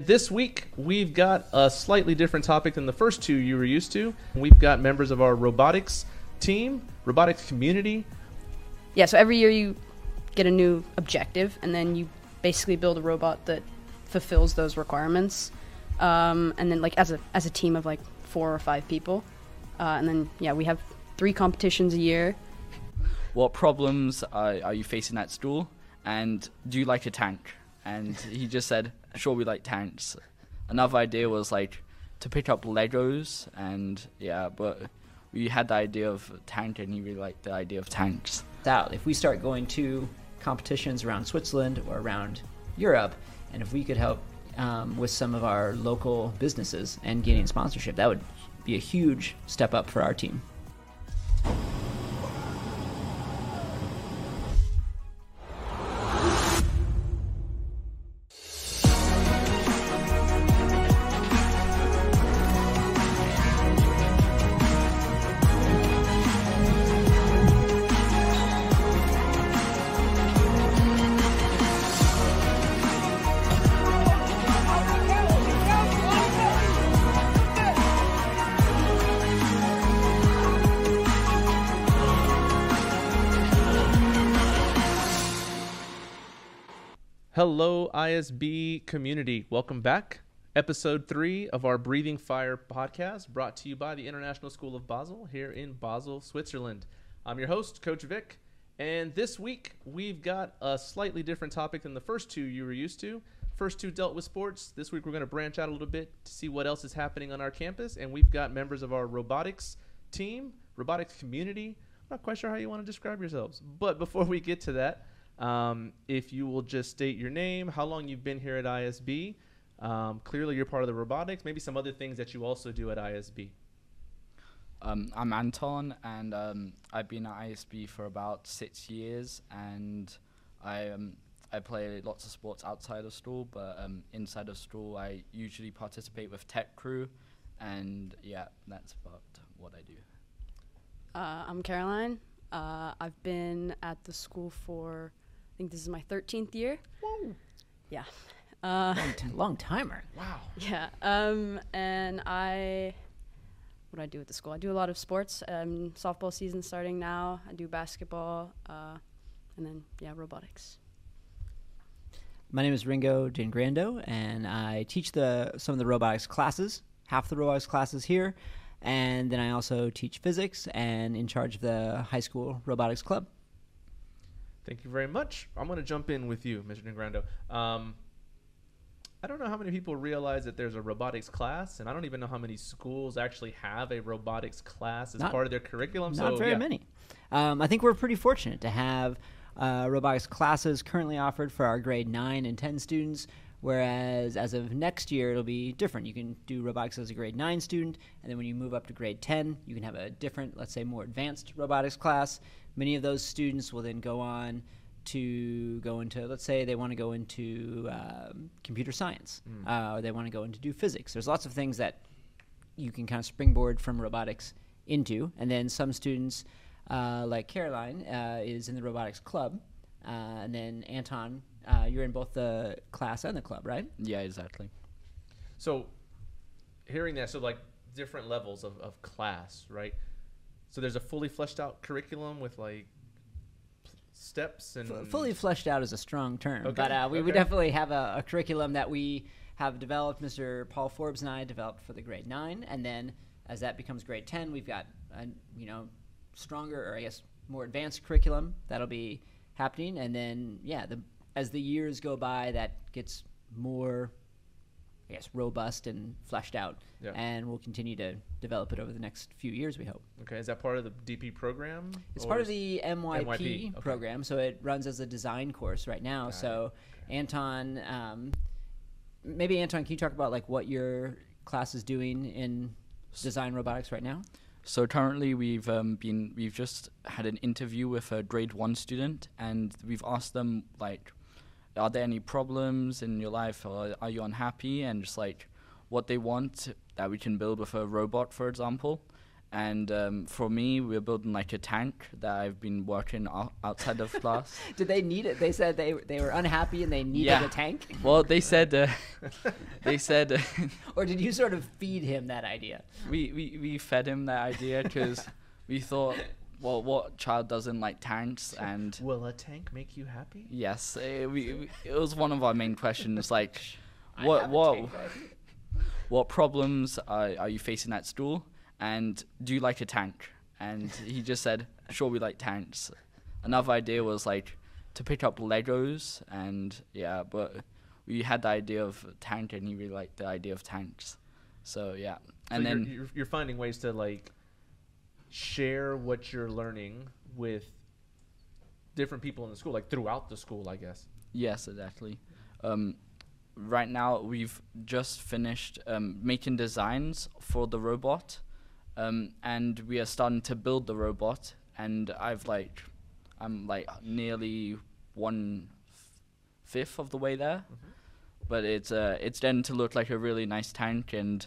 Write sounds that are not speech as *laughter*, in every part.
This week, we've got a slightly different topic than the first two you were used to. We've got members of our robotics team, robotics community. Yeah, so every year you get a new objective, and then you basically build a robot that fulfills those requirements. Um, and then, like as a as a team of like four or five people, uh, and then yeah, we have three competitions a year. What problems are, are you facing at school? And do you like a tank? And he just said, sure, we like tanks. Another idea was like to pick up Legos, and yeah, but we had the idea of tank, and he really liked the idea of tanks. out. If we start going to competitions around Switzerland or around Europe, and if we could help um, with some of our local businesses and getting sponsorship, that would be a huge step up for our team. Hello, ISB community. Welcome back. Episode three of our Breathing Fire podcast, brought to you by the International School of Basel here in Basel, Switzerland. I'm your host, Coach Vic, and this week we've got a slightly different topic than the first two you were used to. First two dealt with sports. This week we're going to branch out a little bit to see what else is happening on our campus, and we've got members of our robotics team, robotics community. I'm not quite sure how you want to describe yourselves, but before we get to that, um, if you will just state your name, how long you've been here at ISB. Um, clearly, you're part of the robotics. Maybe some other things that you also do at ISB. Um, I'm Anton, and um, I've been at ISB for about six years, and I um, I play lots of sports outside of school, but um, inside of school, I usually participate with tech crew, and yeah, that's about what I do. Uh, I'm Caroline. Uh, I've been at the school for I think this is my 13th year. Whoa. Yeah. Uh, Long, t- long timer. *laughs* Wow. Yeah. Um, and I, what do I do at the school? I do a lot of sports. Um, softball season starting now. I do basketball, uh, and then yeah, robotics. My name is Ringo Dingrando, and I teach the some of the robotics classes, half the robotics classes here, and then I also teach physics and in charge of the high school robotics club. Thank you very much. I'm going to jump in with you, Mr. Dingrando. Um, I don't know how many people realize that there's a robotics class, and I don't even know how many schools actually have a robotics class as Not- part of their curriculum. Not so, very yeah. many. Um, I think we're pretty fortunate to have uh, robotics classes currently offered for our grade 9 and 10 students, whereas as of next year, it'll be different. You can do robotics as a grade 9 student, and then when you move up to grade 10, you can have a different, let's say, more advanced robotics class. Many of those students will then go on to go into, let's say, they want to go into um, computer science, uh, or they want to go into do physics. There's lots of things that you can kind of springboard from robotics into. And then some students, uh, like Caroline, uh, is in the robotics club. Uh, and then Anton, uh, you're in both the class and the club, right? Yeah, exactly. So, hearing that, so like different levels of, of class, right? So there's a fully fleshed out curriculum with like steps and F- fully fleshed out is a strong term, Okay, but uh, we, we okay. definitely have a, a curriculum that we have developed. Mr. Paul Forbes and I developed for the grade nine, and then as that becomes grade ten, we've got a you know stronger or I guess more advanced curriculum that'll be happening, and then yeah, the as the years go by, that gets more. I guess robust and fleshed out, Yeah. and we'll continue to develop it over the next few years. We hope. Okay, is that part of the DP program? It's part of the MYP, MYP, okay. program, so it runs as a design course right now. Got it, so, Anton, um, maybe Anton, can you talk about like what your class is doing in design robotics right now? So currently, we've um, been we've just had an interview with a grade one student, and we've asked them like, are there any problems in your life, or are you unhappy, and just like what they want that we can build with a robot, for example. And um, for me, we're building like a tank that I've been working o- outside of *laughs* class. Did they need it? They said they they were unhappy and they needed Yeah. a tank, Well, they said, uh, *laughs* they said, uh, *laughs* or did you sort of feed him that idea? we, we, we fed him that idea because we thought, well, what child doesn't like tanks? *laughs* And Will a tank make you happy? yes, eh, we, we, it was one of our main questions. *laughs* Like, what what tank right *laughs* what problems are, are you facing at school? And do you like a tank? And he just said, sure, we like tanks. Another idea was like to pick up Legos, and yeah, but we had the idea of a tank, and he really liked the idea of tanks. So yeah, and so then you're, you're, you're finding ways to like share what you're learning with different people in the school, like throughout the school, I guess. Yes, exactly. Um, right now, we've just finished um, making designs for the robot, um, and we are starting to build the robot. And I've like, I'm like nearly one fifth of the way there, but it's uh, it's starting to look like a really nice tank. And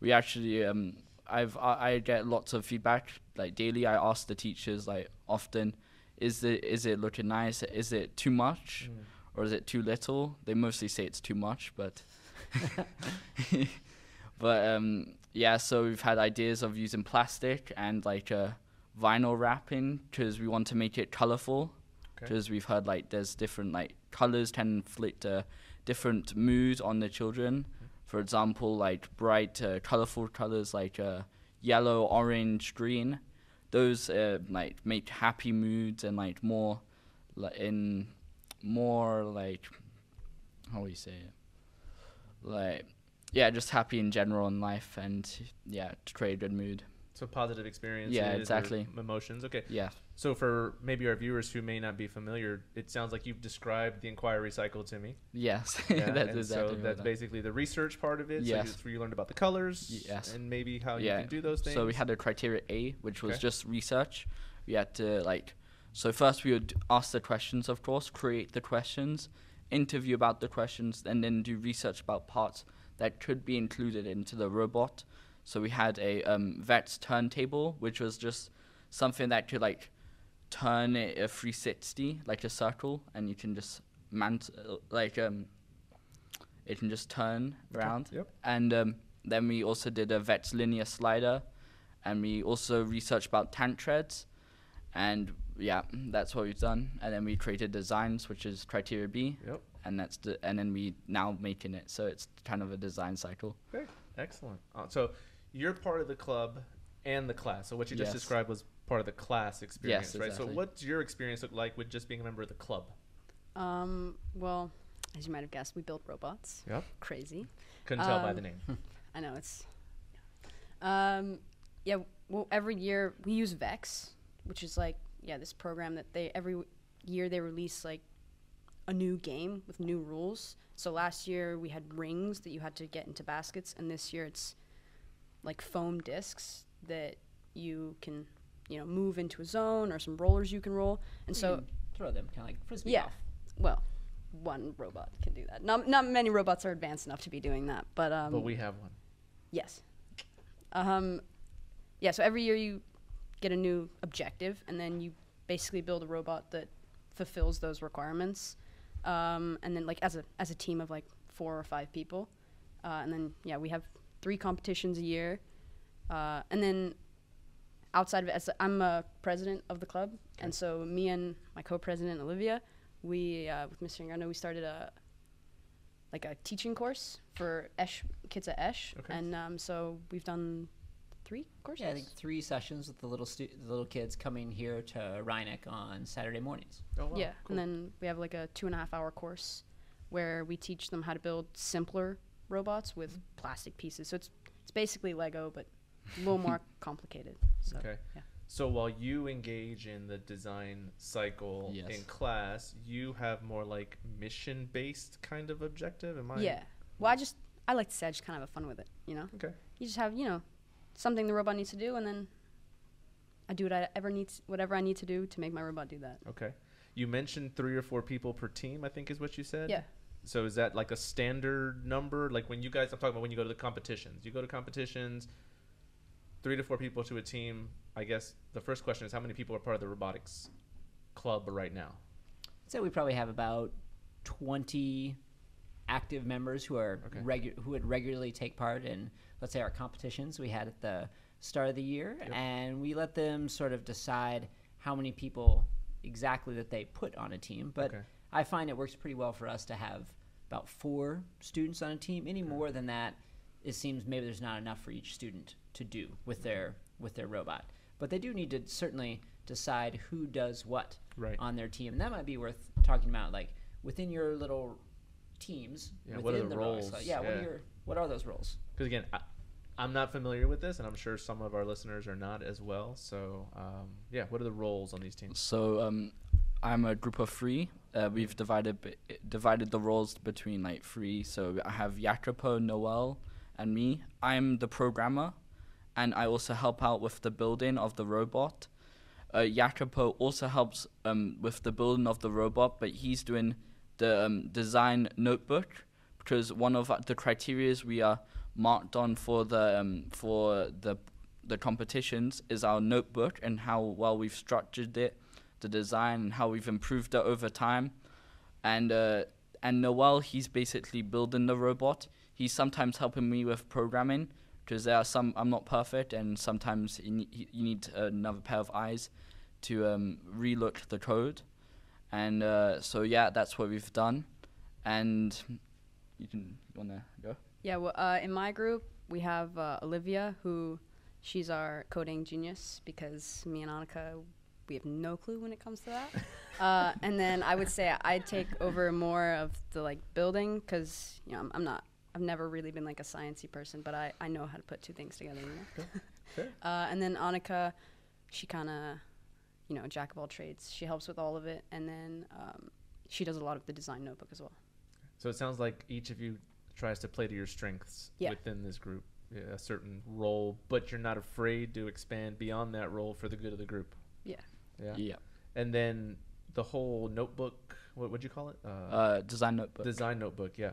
we actually, um, I've I, I get lots of feedback like daily. I ask the teachers like often, is it is it looking nice? Is it too much? or is it too little? They mostly say it's too much, but *laughs* *laughs* but um, yeah. So we've had ideas of using plastic and like uh, vinyl wrapping because we want to make it colorful. Okay. Because we've heard like there's different like colors can inflict a different mood on the children. For example, like bright, uh, colorful colors like uh, yellow, orange, green. Those uh, like make happy moods and like more like in more like how do you say it like yeah just happy in general in life and yeah to create a good mood So positive experience. Yeah, exactly. Emotions. Okay. yeah So for maybe our viewers who may not be familiar, it sounds like you've described the inquiry cycle to me. yes *laughs* Yeah, that's exactly so that's basically the research part of it. So Yes. it's where you learned about the colors. Yes. And maybe how you can do those things. so we had a criteria a which was Okay. just research we had to like so first we would ask the questions of course create the questions interview about the questions and then do research about parts that could be included into the robot so we had a um, Vex turntable which was just something that could like turn a 360 like a circle and you can just mount uh, like um it can just turn around Yep. and um, then we also did a Vex linear slider and we also researched about tank treads and yeah that's what we've done and then we created designs which is criteria b Yep. and that's the and then we now making it so it's kind of a design cycle Okay. Excellent. Uh, so you're part of the club and the class. So what you just Yes. described was part of the class experience, right? So exactly. what's your experience look like with just being a member of the club? Um, well, as you might have guessed, we build robots. Yep. Crazy. Couldn't tell by Um, the name. *laughs* I know it's. Um, yeah. Well, every year we use Vex, which is like yeah this program that they every year they release like a new game with new rules. So last year we had rings that you had to get into baskets, and this year it's like foam discs that you can you know move into a zone or some rollers you can roll. And so throw them kind of like frisbee yeah. golf. Well, one robot can do that. Not not many robots are advanced enough to be doing that, but um, but we have one. yes. Um, yeah. So every year you get a new objective, and then you basically build a robot that fulfills those requirements. Um, and then like as a as a team of like four or five people, uh, and then yeah, we have three competitions a year, uh, and then outside of it, I'm a president of the club, and so me and my co-president Olivia, we uh, with Mr. Dingrando, we started a like a teaching course for Aesch kids at Aesch, Okay. and um, so we've done three courses. Yeah, I think three sessions with the little stu- the little kids coming here to Reinach on Saturday mornings. Oh, wow. yeah, Cool. and then we have like a two and a half hour course where we teach them how to build simpler robots with Mm-hmm. plastic pieces. So it's it's basically Lego, but a little *laughs* more complicated. So Okay. yeah. So while you engage in the design cycle Yes. in class, you have more like mission based kind of objective. Am I? yeah. Well, I just I like to say I just kind of have fun with it. You know, Okay. you just have you know something the robot needs to do, and then I do what I ever need, whatever I need to do to make my robot do that. Okay. You mentioned three or four people per team. I think is what you said. Yeah. So is that like a standard number? Like when you guys, I'm talking about when you go to the competitions. You go to competitions. three to four people to a team. I guess the first question is how many people are part of the robotics club right now? So we probably have about 20 active members who are Okay. regu- who would regularly take part in, let's say, our competitions we had at the start of the year, Yep. and we let them sort of decide how many people exactly that they put on a team. But Okay. I find it works pretty well for us to have about four students on a team. Any more than that, it seems maybe there's not enough for each student to do with their with their robot. But they do need to certainly decide who does what Right. on their team. And that might be worth talking about, like within your little teams. Yeah, within what are the robotics roles? club. Yeah, what are your what are those roles? Because again, I, I'm not familiar with this, and I'm sure some of our listeners are not as well. So, um, yeah, what are the roles on these teams? So um, I'm a group of three. Uh, we've divided divided the roles between like three. So I have Jacopo, Noel, and me. I'm the programmer, and I also help out with the building of the robot. Uh, Jacopo also helps um, with the building of the robot, but he's doing the um, design notebook because one of the criterias we are marked on for the um, for the the competitions is our notebook and how well we've structured it, the design and how we've improved it over time. And uh, and Noel, he's basically building the robot. He's sometimes helping me with programming because there are some I'm not perfect, and sometimes you need, you need another pair of eyes to um, relook the code. And uh, so yeah, that's what we've done. And you can you wanna go? Yeah, well, uh, in my group, we have uh, Olivia, who she's our coding genius because me and Annika, we have no clue when it comes to that. uh, and then I would say I take over more of the like building because you know I'm, I'm not. I've never really been like a sciencey person, but I, I know how to put two things together. You know? Fair. *laughs* uh, and then Annika, she kind of, you know, jack of all trades. She helps with all of it, and then um, she does a lot of the design notebook as well. So it sounds like each of you tries to play to your strengths Yeah. within this group, a certain role, but you're not afraid to expand beyond that role for the good of the group. Yeah. Yeah. Yeah. And then the whole notebook, what would you call it? Uh, Uh, design notebook. design notebook, yeah.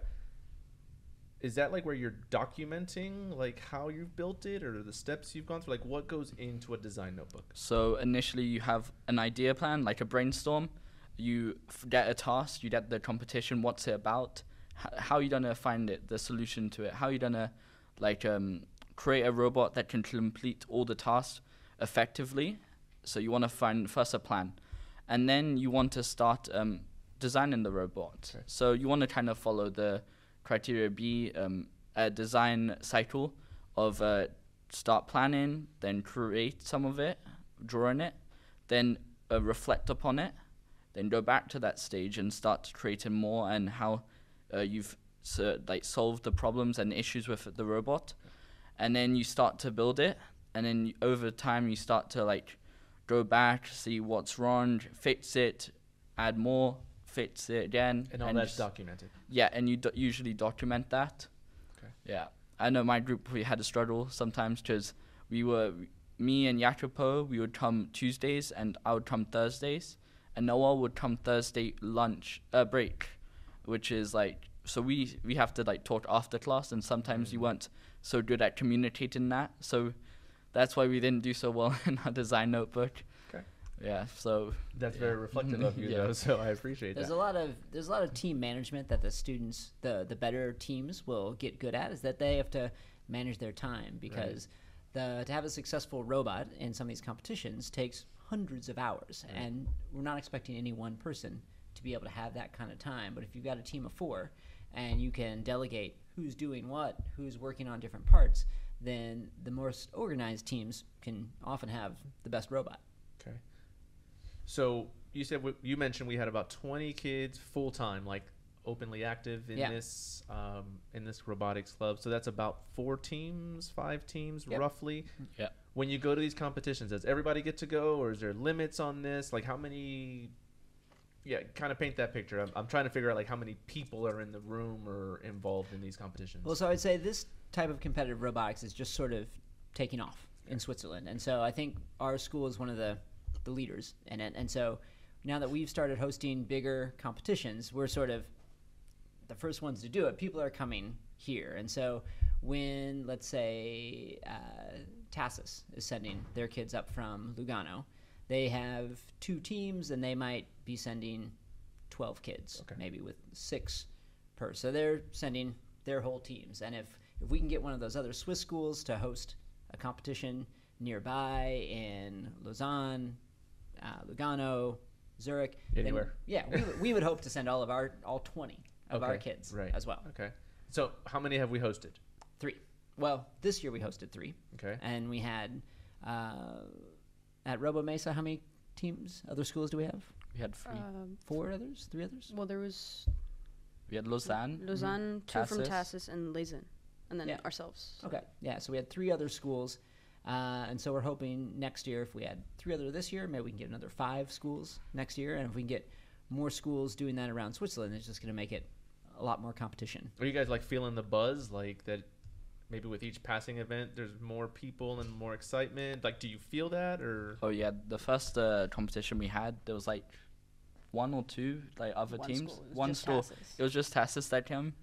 Is that like where you're documenting like how you've built it or the steps you've gone through? Like what goes into a design notebook? So initially, you have an idea plan, like a brainstorm. You f- get a task, you get the competition, what's it about, h- how you gonna find it, the solution to it, how you gonna like um, create a robot that can complete all the tasks effectively. So you want to find first a plan, and then you want to start um, designing the robot. Okay. So you want to kind of follow the criteria B, um, a design cycle of uh, start planning, then create some of it, drawing it, then uh, reflect upon it, then go back to that stage and start creating more and how uh, you've so, like solved the problems and issues with the robot, and then you start to build it, and then you, over time you start to like go back, see what's wrong, fix it, add more, fix it again, And all that's just- documented. yeah, and you do- usually document that. Okay. Yeah, I know my group we had a struggle sometimes because we were me and Jacopo. We would come Tuesdays and I would come Thursdays, and Noah would come Thursday lunch uh, break, which is like so we we have to like talk after class, and sometimes you Mm. weren't so good at communicating that. So that's why we didn't do so well *laughs* in our design notebook. Okay. Yeah. So That's Yeah. very reflective of you *laughs* Yeah. though, so I appreciate There's that. There's a lot of there's a lot of team management that the students the the better teams will get good at is that they have to manage their time because the to have a successful robot in some of these competitions takes hundreds of hours Right. and we're not expecting any one person to be able to have that kind of time but if you've got a team of 4 and you can delegate who's doing what who's working on different parts then the most organized teams can often have the best robot Okay. So you said w- you mentioned we had about 20 kids full time, like openly active in Yeah. this um, in this robotics club. So that's about four teams, five teams, Yep. roughly. Yeah. When you go to these competitions, does everybody get to go, or is there limits on this? Like how many? Yeah, kind of paint that picture. I'm, I'm trying to figure out like how many people are in the room or involved in these competitions. Well, so I'd say this type of competitive robotics is just sort of taking off in Switzerland, and so I think our school is one of the the leaders in it. And so now that we've started hosting bigger competitions, we're sort of the first ones to do it. People are coming here, and so when, let's say, uh, TASIS is sending their kids up from Lugano, they have two teams and they might be sending 12 kids, Okay. maybe with six per. So they're sending their whole teams. And if, if we can get one of those other Swiss schools to host a competition nearby in Lausanne, uh, Lugano, Zurich, then- Anywhere. yeah, we, would- we would hope to send all of our all 20 of our kids right. as well. Okay. So how many have we hosted? Three. Well, this year we hosted three, Okay. and we had uh, at Robo Mesa. How many teams? Other schools do we have? We had three. Um, Four others? Three others? well, there was we had Lausanne. Lausanne, two from TASIS. TASIS, and Leysin, and then Yeah. ourselves. Okay. Yeah. So we had three other schools, uh, and so we're hoping next year, if we had three other this year, maybe we can get another five schools next year, and if we can get more schools doing that around Switzerland, it's just going to make it a lot more competition. Are you guys like feeling the buzz, like that? Maybe with each passing event, there's more people and more excitement. Like, do you feel that, or Oh yeah, the first uh, competition we had, there was like one or two like other One teams. school, One just school. TASIS. It was just TASIS that came,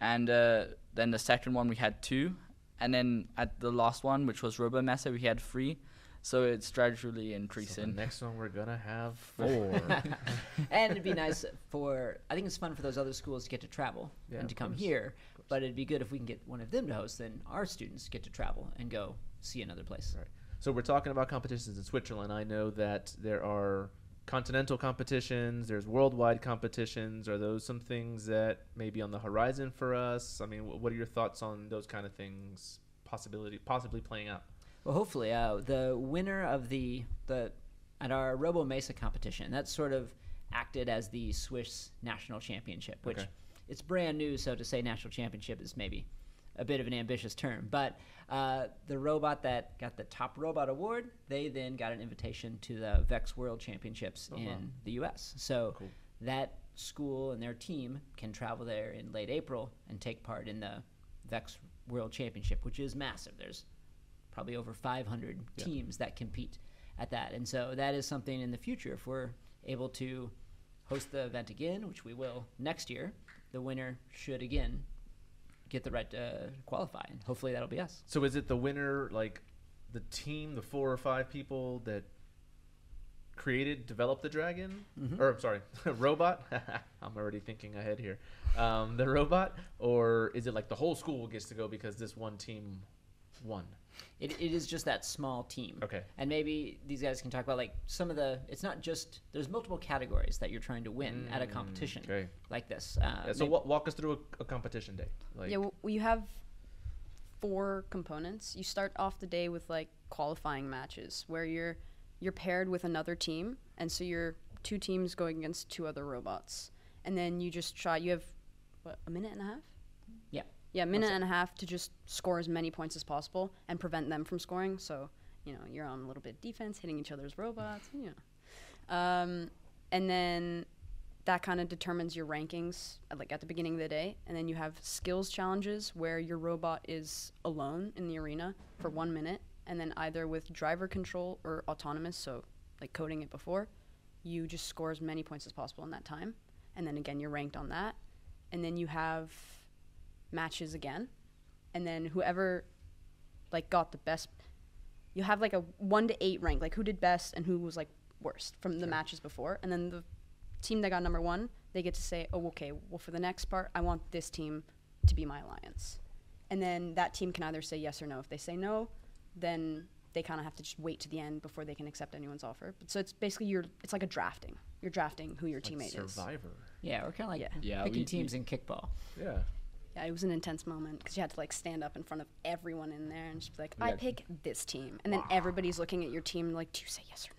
and uh, then the second one we had two, and then at the last one, which was Robo Mesa, we had three. So it's gradually so the increasing. next one we're gonna have *laughs* four? *laughs* and it'd be nice for I think it's fun for those other schools to get to travel Yeah, and to come course, here. But it'd be good if we can get one of them to host. Then our students get to travel and go see another place. Right. So we're talking about competitions in Switzerland. I know that there are continental competitions. There's worldwide competitions. Are those some things that may be on the horizon for us? I mean, wh- what are your thoughts on those kind of things? Possibility, possibly playing out. Well, hopefully, uh, the winner of the the at our Robo Mesa competition that sort of acted as the Swiss national championship, which Okay. it's brand new. So to say national championship is maybe a bit of an ambitious term, but uh, the robot that got the top robot award, they then got an invitation to the Vex World Championships Oh, in wow. the U.S. So Cool. that school and their team can travel there in late April and take part in the Vex World Championship, which is massive. There's probably over 500 Yeah. teams that compete at that. And so that is something in the future if we're able to host the event again, which we will next year, the winner should again get the right to qualify. And hopefully that'll be us. So is it the winner, like the team, the four or five people that created, developed the dragon, Mhm. or I'm sorry, *laughs* robot? *laughs* I'm already thinking ahead here. Um, the robot, or is it like the whole school gets to go because this one team won? It, it is just that small team. Okay. And maybe these guys can talk about like some of the. It's not just there's multiple categories that you're trying to win at a Mm, competition Okay. like this. Uh, Yeah, so maybe- wa- walk us through a, a competition day. Like, yeah, well, you have four components. You start off the day with like qualifying matches where you're you're paired with another team, and so you're two teams going against two other robots, and then you just try. You have what a minute and a half. Yeah. Minute and a half to just score as many points as possible and prevent them from scoring. So, you know, you're on a little bit of defense, hitting each other's robots, you know. Um, and then that kind of determines your rankings at, like at the beginning of the day. And then you have skills challenges where your robot is alone in the arena for one minute. And then either with driver control or autonomous, so like coding it before, you just score as many points as possible in that time. And then again, you're ranked on that. And then you have matches again. And then whoever like got the best you have like a 1 to 8 rank, like who did best and who was like worst from the matches before. And then the team that got number 1, they get to say, "Oh, okay, well for the next part, I want this team to be my alliance." And then that team can either say yes or no. If they say no, then they kind of have to just wait to the end before they can accept anyone's offer. But so it's basically you're it's like a drafting. You're drafting who your like teammate is. Survivor. Yeah, we're kind of like Yeah. Yeah, picking we- teams we- in kickball. Yeah. Yeah, it was an intense moment because you had to like stand up in front of everyone in there and just be like, We "I had- pick this team," and then everybody's looking at your team like, "Do you say yes or no?"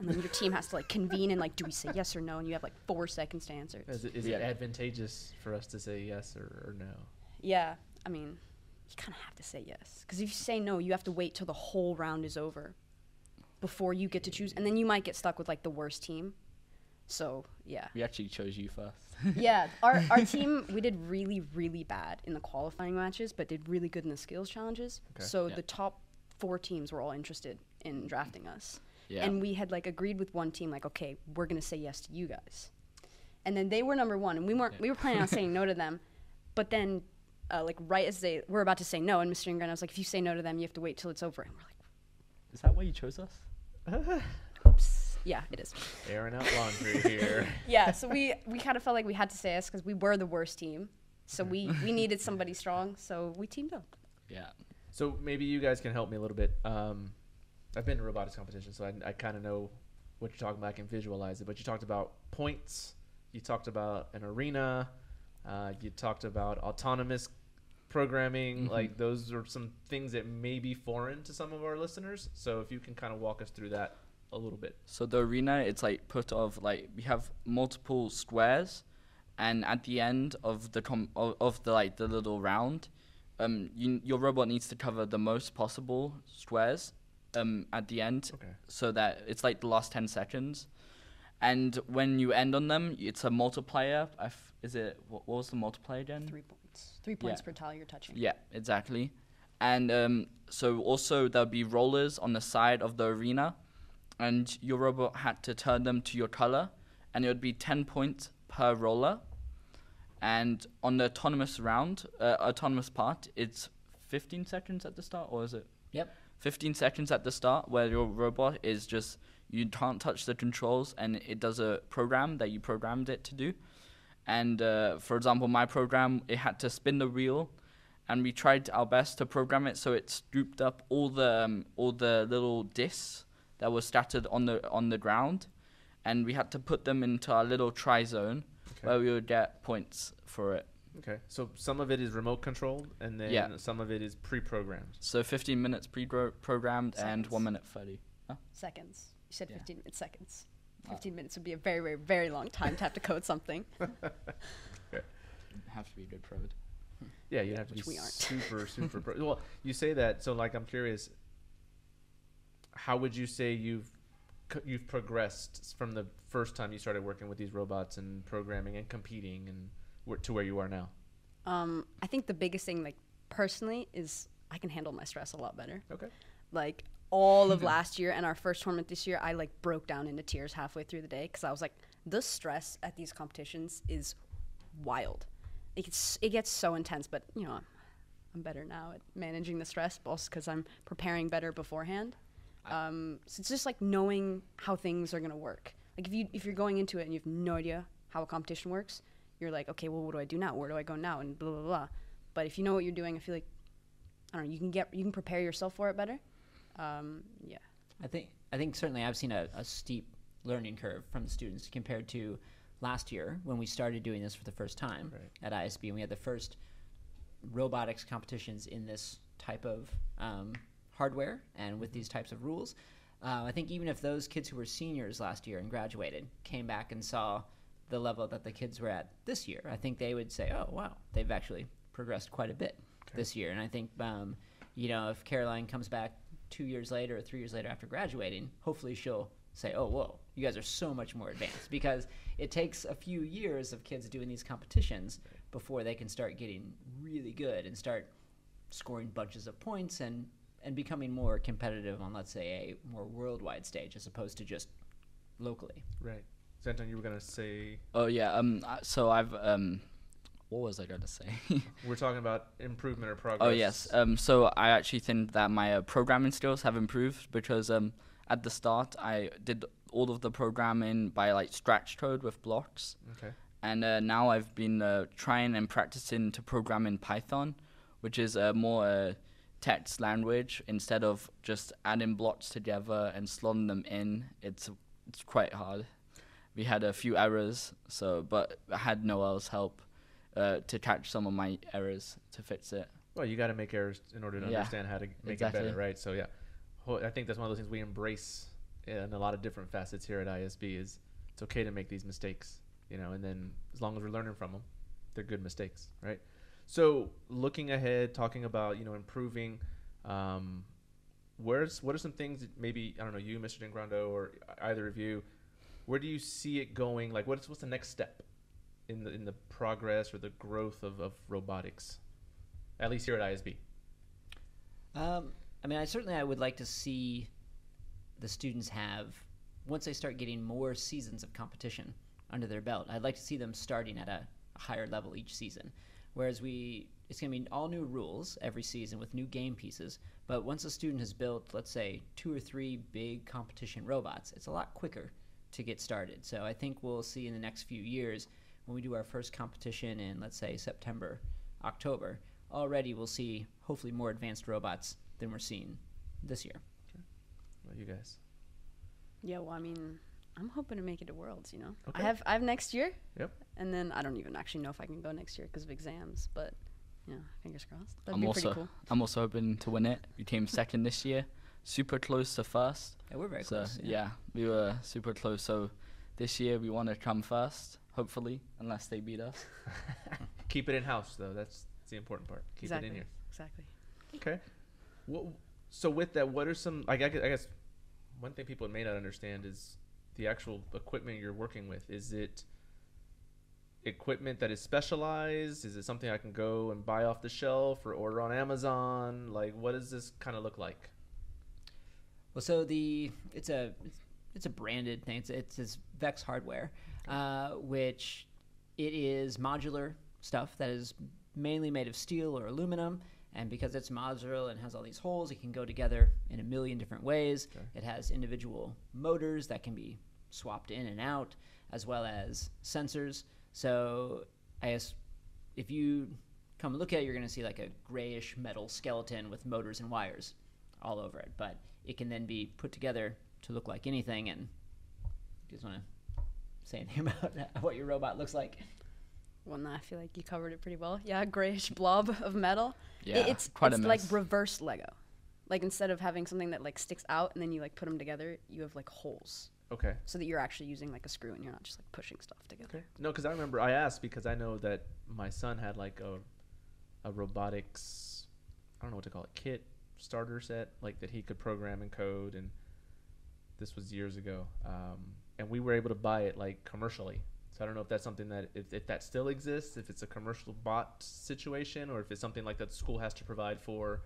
And then your team has to like convene and like, "Do we say yes or no?" And you have like four seconds to answer. Is it, is Yeah. it advantageous for us to say yes or, or no? Yeah, I mean, you kind of have to say yes because if you say no, you have to wait till the whole round is over before you get to choose, and then you might get stuck with like the worst team. So yeah. We actually chose you first. *laughs* yeah, our, our *laughs* team we did really really bad in the qualifying matches, but did really good in the skills challenges. Okay. So Yeah. the top four teams were all interested in drafting us, Yeah. and we had like agreed with one team like, okay, we're gonna say yes to you guys, and then they were number one, and we weren't we were planning on saying no to them, *laughs* but then uh, like right as they were about to say no, and Mr. Ingram was like, if you say no to them, you have to wait till it's over. And we're like, Is that why you chose us? Oops. Yeah, it is. Airing out laundry here. *laughs* Yeah, so we we kind of felt like we had to say us because we were the worst team. So we *laughs* we needed somebody strong, so we teamed up. Yeah. So maybe you guys can help me a little bit. Um, I've been to robotics competition, so I, I kind of know what you're talking about. I can visualize it. But you talked about points. You talked about an arena. Uh, you talked about autonomous programming. Mhm. Like those are some things that may be foreign to some of our listeners. So if you can kind of walk us through that a little bit. So the arena, it's like put of like we have multiple squares, and at the end of the com- of, of the like the little round, um, you, your robot needs to cover the most possible squares, um, at the end, Okay. so that it's like the last ten seconds, and when you end on them, it's a multiplier. I f- is it what, what was the multiplier again? Three points. Three points Yeah. per tile you're touching. Yeah, exactly. And um, so also there'll be rollers on the side of the arena, and your robot had to turn them to your color, and it would be 10 points per roller. And on the autonomous round, uh, autonomous part, it's 15 seconds at the start, or is it? Yep. 15 seconds at the start, where your robot is just you can't touch the controls, and it does a program that you programmed it to do. And uh, for example, my program it had to spin the wheel, and we tried our best to program it so it scooped up all the um, all the little discs that were scattered on the on the ground, and we had to put them into our little try zone Okay. where we would get points for it. Okay. So some of it is remote controlled, and then Yeah. some of it is pre-programmed. So 15 minutes pre-programmed and one minute 30. Seconds. You said Yeah. 15 minutes. Seconds. Oh. 15 minutes would be a very, very, very long time to have to code something. *laughs* Have to be a good prod. Yeah, you have to Which be we aren't. super, super. *laughs* Pro- well, you say that, so like I'm curious. How would you say you've you've progressed from the first time you started working with these robots and programming and competing and to where you are now? Um, I think the biggest thing, like personally, is I can handle my stress a lot better. Okay. Like all of *laughs* last year and our first tournament this year, I like broke down into tears halfway through the day because I was like, the stress at these competitions is wild. It gets it gets so intense, but you know, I'm, better now at managing the stress, also because I'm preparing better beforehand. Um, so it's just like knowing how things are gonna work. Like if you if you're going into it and you have no idea how a competition works, you're like, okay, well, what do I do now? Where do I go now? And blah blah blah. But if you know what you're doing, I feel like I don't know, you can get you can prepare yourself for it better. Um, yeah. I think I think certainly I've seen a, a steep learning curve from the students compared to last year when we started doing this for the first time Right. at ISB and we had the first robotics competitions in this type of um, hardware and with these types of rules. Uh, I think even if those kids who were seniors last year and graduated came back and saw the level that the kids were at this year, I think they would say, "Oh, wow, they've actually progressed quite a bit this year." And I think, um, you know, if Caroline comes back two years later or three years later after graduating, hopefully she'll say, "Oh, whoa, you guys are so much more advanced," because it takes a few years of kids doing these competitions before they can start getting really good and start scoring bunches of points and and becoming more competitive on, let's say, a more worldwide stage as opposed to just locally. Right. Zenton, you were gonna say Oh yeah. Um. uh, So I've um. What was I going to say? *laughs* we're talking about improvement or progress. oh yes. Um. So I actually think that my uh, programming skills have improved because um at the start I did all of the programming by like scratch code with blocks, Okay. and uh, now I've been uh, trying and practicing to program in Python, which is a more uh, text language instead of just adding blocks together and slotting them in. It's it's quite hard. We had a few errors, so but I had Noel's help uh, to catch some of my errors to fix it. Well, you got to make errors in order to Yeah, understand how to make exactly. it better, right? So yeah, I think that's one of those things we embrace in a lot of different facets here at ISB. Is it's okay to make these mistakes, you know, and then as long as we're learning from them, they're good mistakes, right? So looking ahead, talking about you know improving. Um, where's what are some things that maybe I don't know you, Mr. Dingrando, or either of you, where do you see it going? Like, what's what's the next step in the in the progress or the growth of, of robotics, at least here at ISB? Um, I mean, I certainly I would like to see the students have once they start getting more seasons of competition under their belt. I'd like to see them starting at a, a higher level each season, Whereas we, it's going to be all new rules every season with new game pieces. But once a student has built, let's say, two or three big competition robots, it's a lot quicker to get started. So I think we'll see in the next few years when we do our first competition in, let's say, September, October, already we'll see hopefully more advanced robots than we're seeing this year. What about you guys? Yeah, well, I mean, I'm hoping to make it to Worlds. You know, Okay. I have I have next year. Yep. And then I don't even actually know if I can go next year because of exams, but yeah, fingers crossed. That'd I'm be also pretty cool. I'm also hoping to win it. We came second this year, super close to first. Yeah, we're very so close. yeah. yeah, we were super close. So this year we want to come first, hopefully, unless they beat us. *laughs* Keep it in house though. That's the important part. Keep exactly. it in here. Exactly. Okay. What, so with that, what are some? Like, I gue- I guess one thing people may not understand is the actual equipment you're working with. Is it equipment that is specialized? Is it something I can go and buy off the shelf or order on Amazon? Like, what does this kind of look like? Well, so the it's a it's, a branded thing. It's it's, it's Vex hardware, uh, which it is modular stuff that is mainly made of steel or aluminum. And because it's modular and has all these holes, it can go together in a million different ways. Okay. It has individual motors that can be swapped in and out, as well as sensors. So I guess if you come look at it, you're going to see like a grayish metal skeleton with motors and wires all over it. But it can then be put together to look like anything. And you just want to say anything *laughs* about what your robot looks like? Well, no, I feel like you covered it pretty well. Yeah, grayish blob of metal. It- Yeah, it's quite a it's like reverse Lego. Like instead of having something that like sticks out and then you like put them together, you have like holes Okay. so that you're actually using like a screw and you're not just like pushing stuff together. Okay. No, because I remember I asked because I know that my son had like a a robotics, I don't know what to call it, kit starter set like that he could program and code, and this was years ago, um, and we were able to buy it like commercially. So I don't know if that's something that if, if that still exists, if it's a commercial bot situation, or if it's something like that the school has to provide for.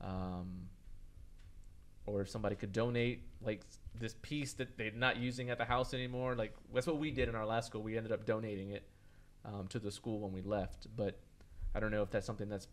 Um, or if somebody could donate like this piece that they're not using at the house anymore. Like that's what we did in our last school. We ended up donating it um, to the school when we left. But I don't know if that's something that's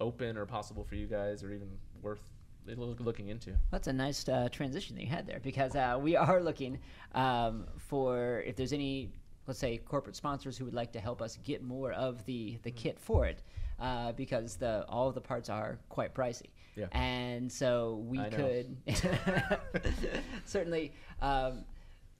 open or possible for you guys, or even worth looking into. That's a nice uh, transition that you had there because uh, we are looking um, for if there's any, let's say, corporate sponsors who would like to help us get more of the, the kit for it uh, because the all of the parts are quite pricey. Yeah. And so we I could *laughs* *laughs* certainly. Um,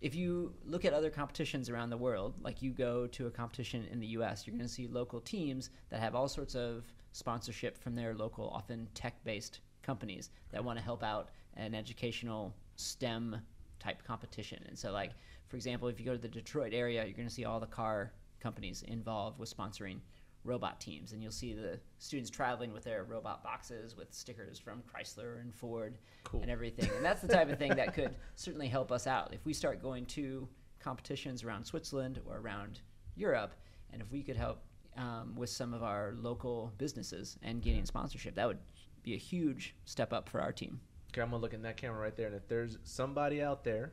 if you look at other competitions around the world, like you go to a competition in the US, you're going to see local teams that have all sorts of sponsorship from their local, often tech based companies that want to help out an educational STEM type competition. And so, like, for example, if you go to the Detroit area, you're going to see all the car companies involved with sponsoring robot teams. And you'll see the students traveling with their robot boxes with stickers from Chrysler and Ford Cool. and everything. And that's the type of thing that could *laughs* certainly help us out. If we start going to competitions around Switzerland or around Europe, and if we could help um, with some of our local businesses and getting sponsorship, that would be a huge step up for our team. Okay, I'm gonna look in that camera right there, and if there's somebody out there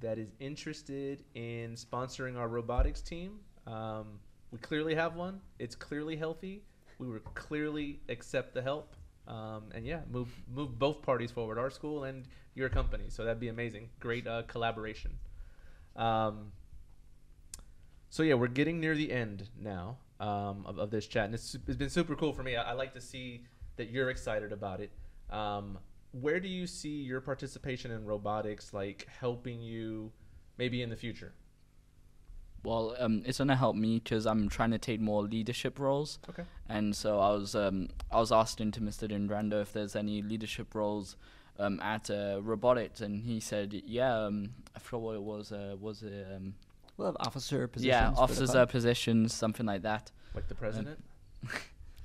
that is interested in sponsoring our robotics team, um, we clearly have one. It's clearly healthy. We would clearly accept the help, um, and yeah, move move both parties forward, our school and your company. So that'd be amazing. Great uh, collaboration. Um, so yeah, we're getting near the end now um, of, of this chat, and it's, it's been super cool for me. I, I like to see that you're excited about it. Where do you see your participation in robotics like helping you, maybe in the future? Well, um, it's gonna help me because I'm trying to take more leadership roles. Okay. And so I was um, I was asking to Mr. Dingrando if there's any leadership roles um, at uh, robotics, and he said, yeah. Um, I forgot what it was. Uh, was it? Um, We'll have officer positions. yeah, for the officers' uh, positions, something like that. Like the president? *laughs*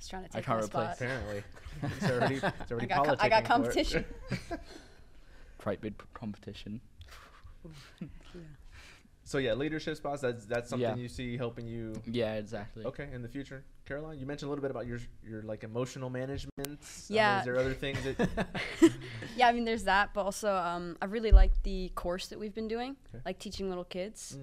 He's trying to I take can't replace spot. Apparently, it's already, it's *laughs* already I got, co- I got competition. *laughs* Quite big p- competition. so yeah, leadership spots. That's that's something Yeah. you see helping you. Yeah, exactly. Okay, in the future, Caroline, you mentioned a little bit about your your like emotional management. Um, Yeah. is there other things that? *laughs* yeah, I mean, there's that, but also um, I really like the course that we've been doing, Okay. like teaching little kids,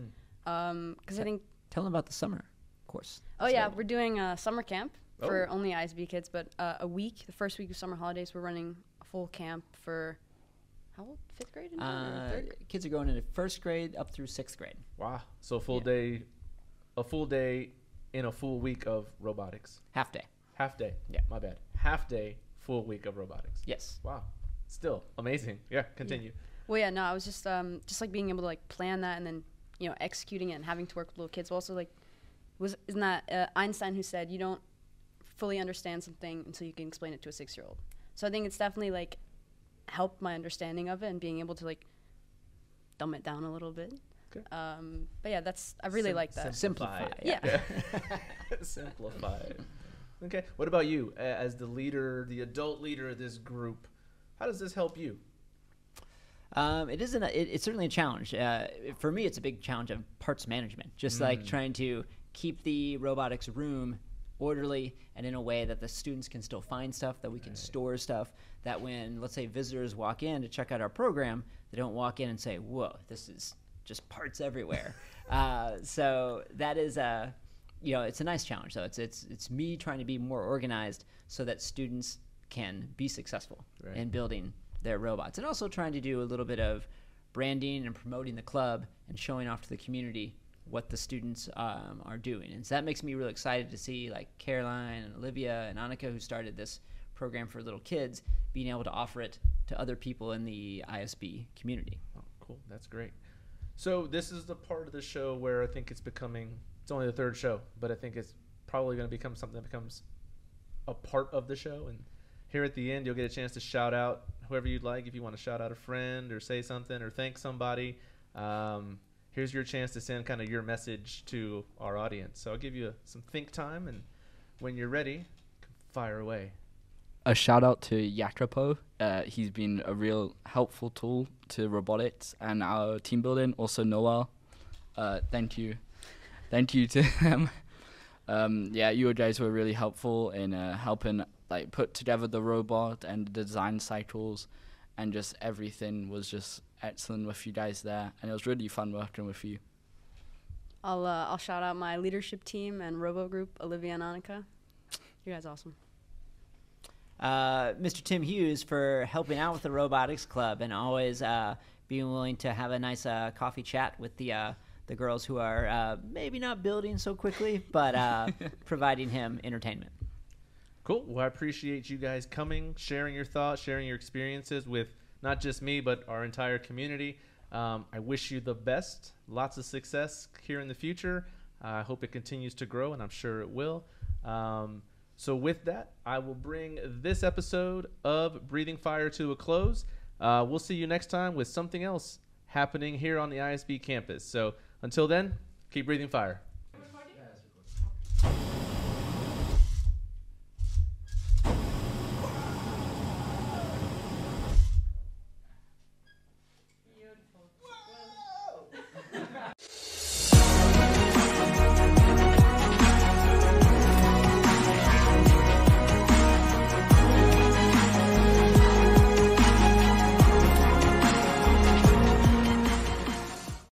Mm. because I think Tell them about the summer course. Oh yeah, we're doing a summer camp for Oh. only ISB kids, but uh, a week, the first week of summer holidays, we're running a full camp for how old? Fifth grade? and Uh, third? kids are going into first grade up through sixth grade. Wow. So a full Yeah. day, a full day in a full week of robotics. Half day. Half day. Yeah. My bad. Half day, full week of robotics. Yes. Wow. Still amazing. Yeah. Continue. Well, yeah, no, I was just um, just like being able to like plan that and then you know executing it and having to work with little kids. But also like, was isn't that uh, Einstein who said you don't fully understand something until you can explain it to a six year old. So I think it's definitely like helped my understanding of it and being able to like dumb it down a little bit. Okay. Um, but yeah, that's I really Sim- like that. Simplify. it. Yeah. *laughs* *laughs* Simplify. Okay. What about you as the leader, the adult leader of this group? How does this help you? Um, it isn't. A, it, it's certainly a challenge. Uh, for me, it's a big challenge of parts management. Just like trying to keep the robotics room orderly and in a way that the students can still find stuff, that we can store stuff. That when, let's say, visitors walk in to check out our program, they don't walk in and say, "Whoa, this is just parts everywhere." *laughs* uh, so that is a, you know, it's a nice challenge. Though it's it's it's me trying to be more organized so that students can be successful Right. in building their robots and also trying to do a little bit of branding and promoting the club and showing off to the community what the students um, are doing and so that makes me really excited to see like caroline and olivia and annika who started this program for little kids being able to offer it to other people in the isb community Oh, cool. That's great. So this is the part of the show where I think it's becoming. It's only the third show, but I think it's probably going to become something that becomes a part of the show. And here at the end, you'll get a chance to shout out whoever you'd like. If you want to shout out a friend or say something or thank somebody, um, here's your chance to send kind of your message to our audience. So I'll give you some think time, and when you're ready, fire away. A shout out to Yakrapo. Uh, he's been a real helpful tool to robotics and our team building. Also Noel. Uh, thank you, thank you to *laughs* them. Um, yeah, you guys were really helpful in uh, helping like put together the robot and the design cycles, and just everything was just excellent with you guys there, and it was really fun working with you. I'll uh, I'll shout out my leadership team and Robo Group, Olivia and Annika. You guys awesome. uh, Mr. Tim Hughes for helping out with the Robotics Club and always uh, being willing to have a nice uh, coffee chat with the uh, the girls who are uh, maybe not building so quickly, but uh, *laughs* providing him entertainment. Cool. Well, I appreciate you guys coming, sharing your thoughts, sharing your experiences with not just me, but our entire community. Um, I wish you the best, lots of success here in the future. I hope it continues to grow, and I'm sure it will. Um, so, with that, I will bring this episode of Breathing Fire to a close. Uh, we'll see you next time with something else happening here on the ISB campus. So, until then, keep breathing fire.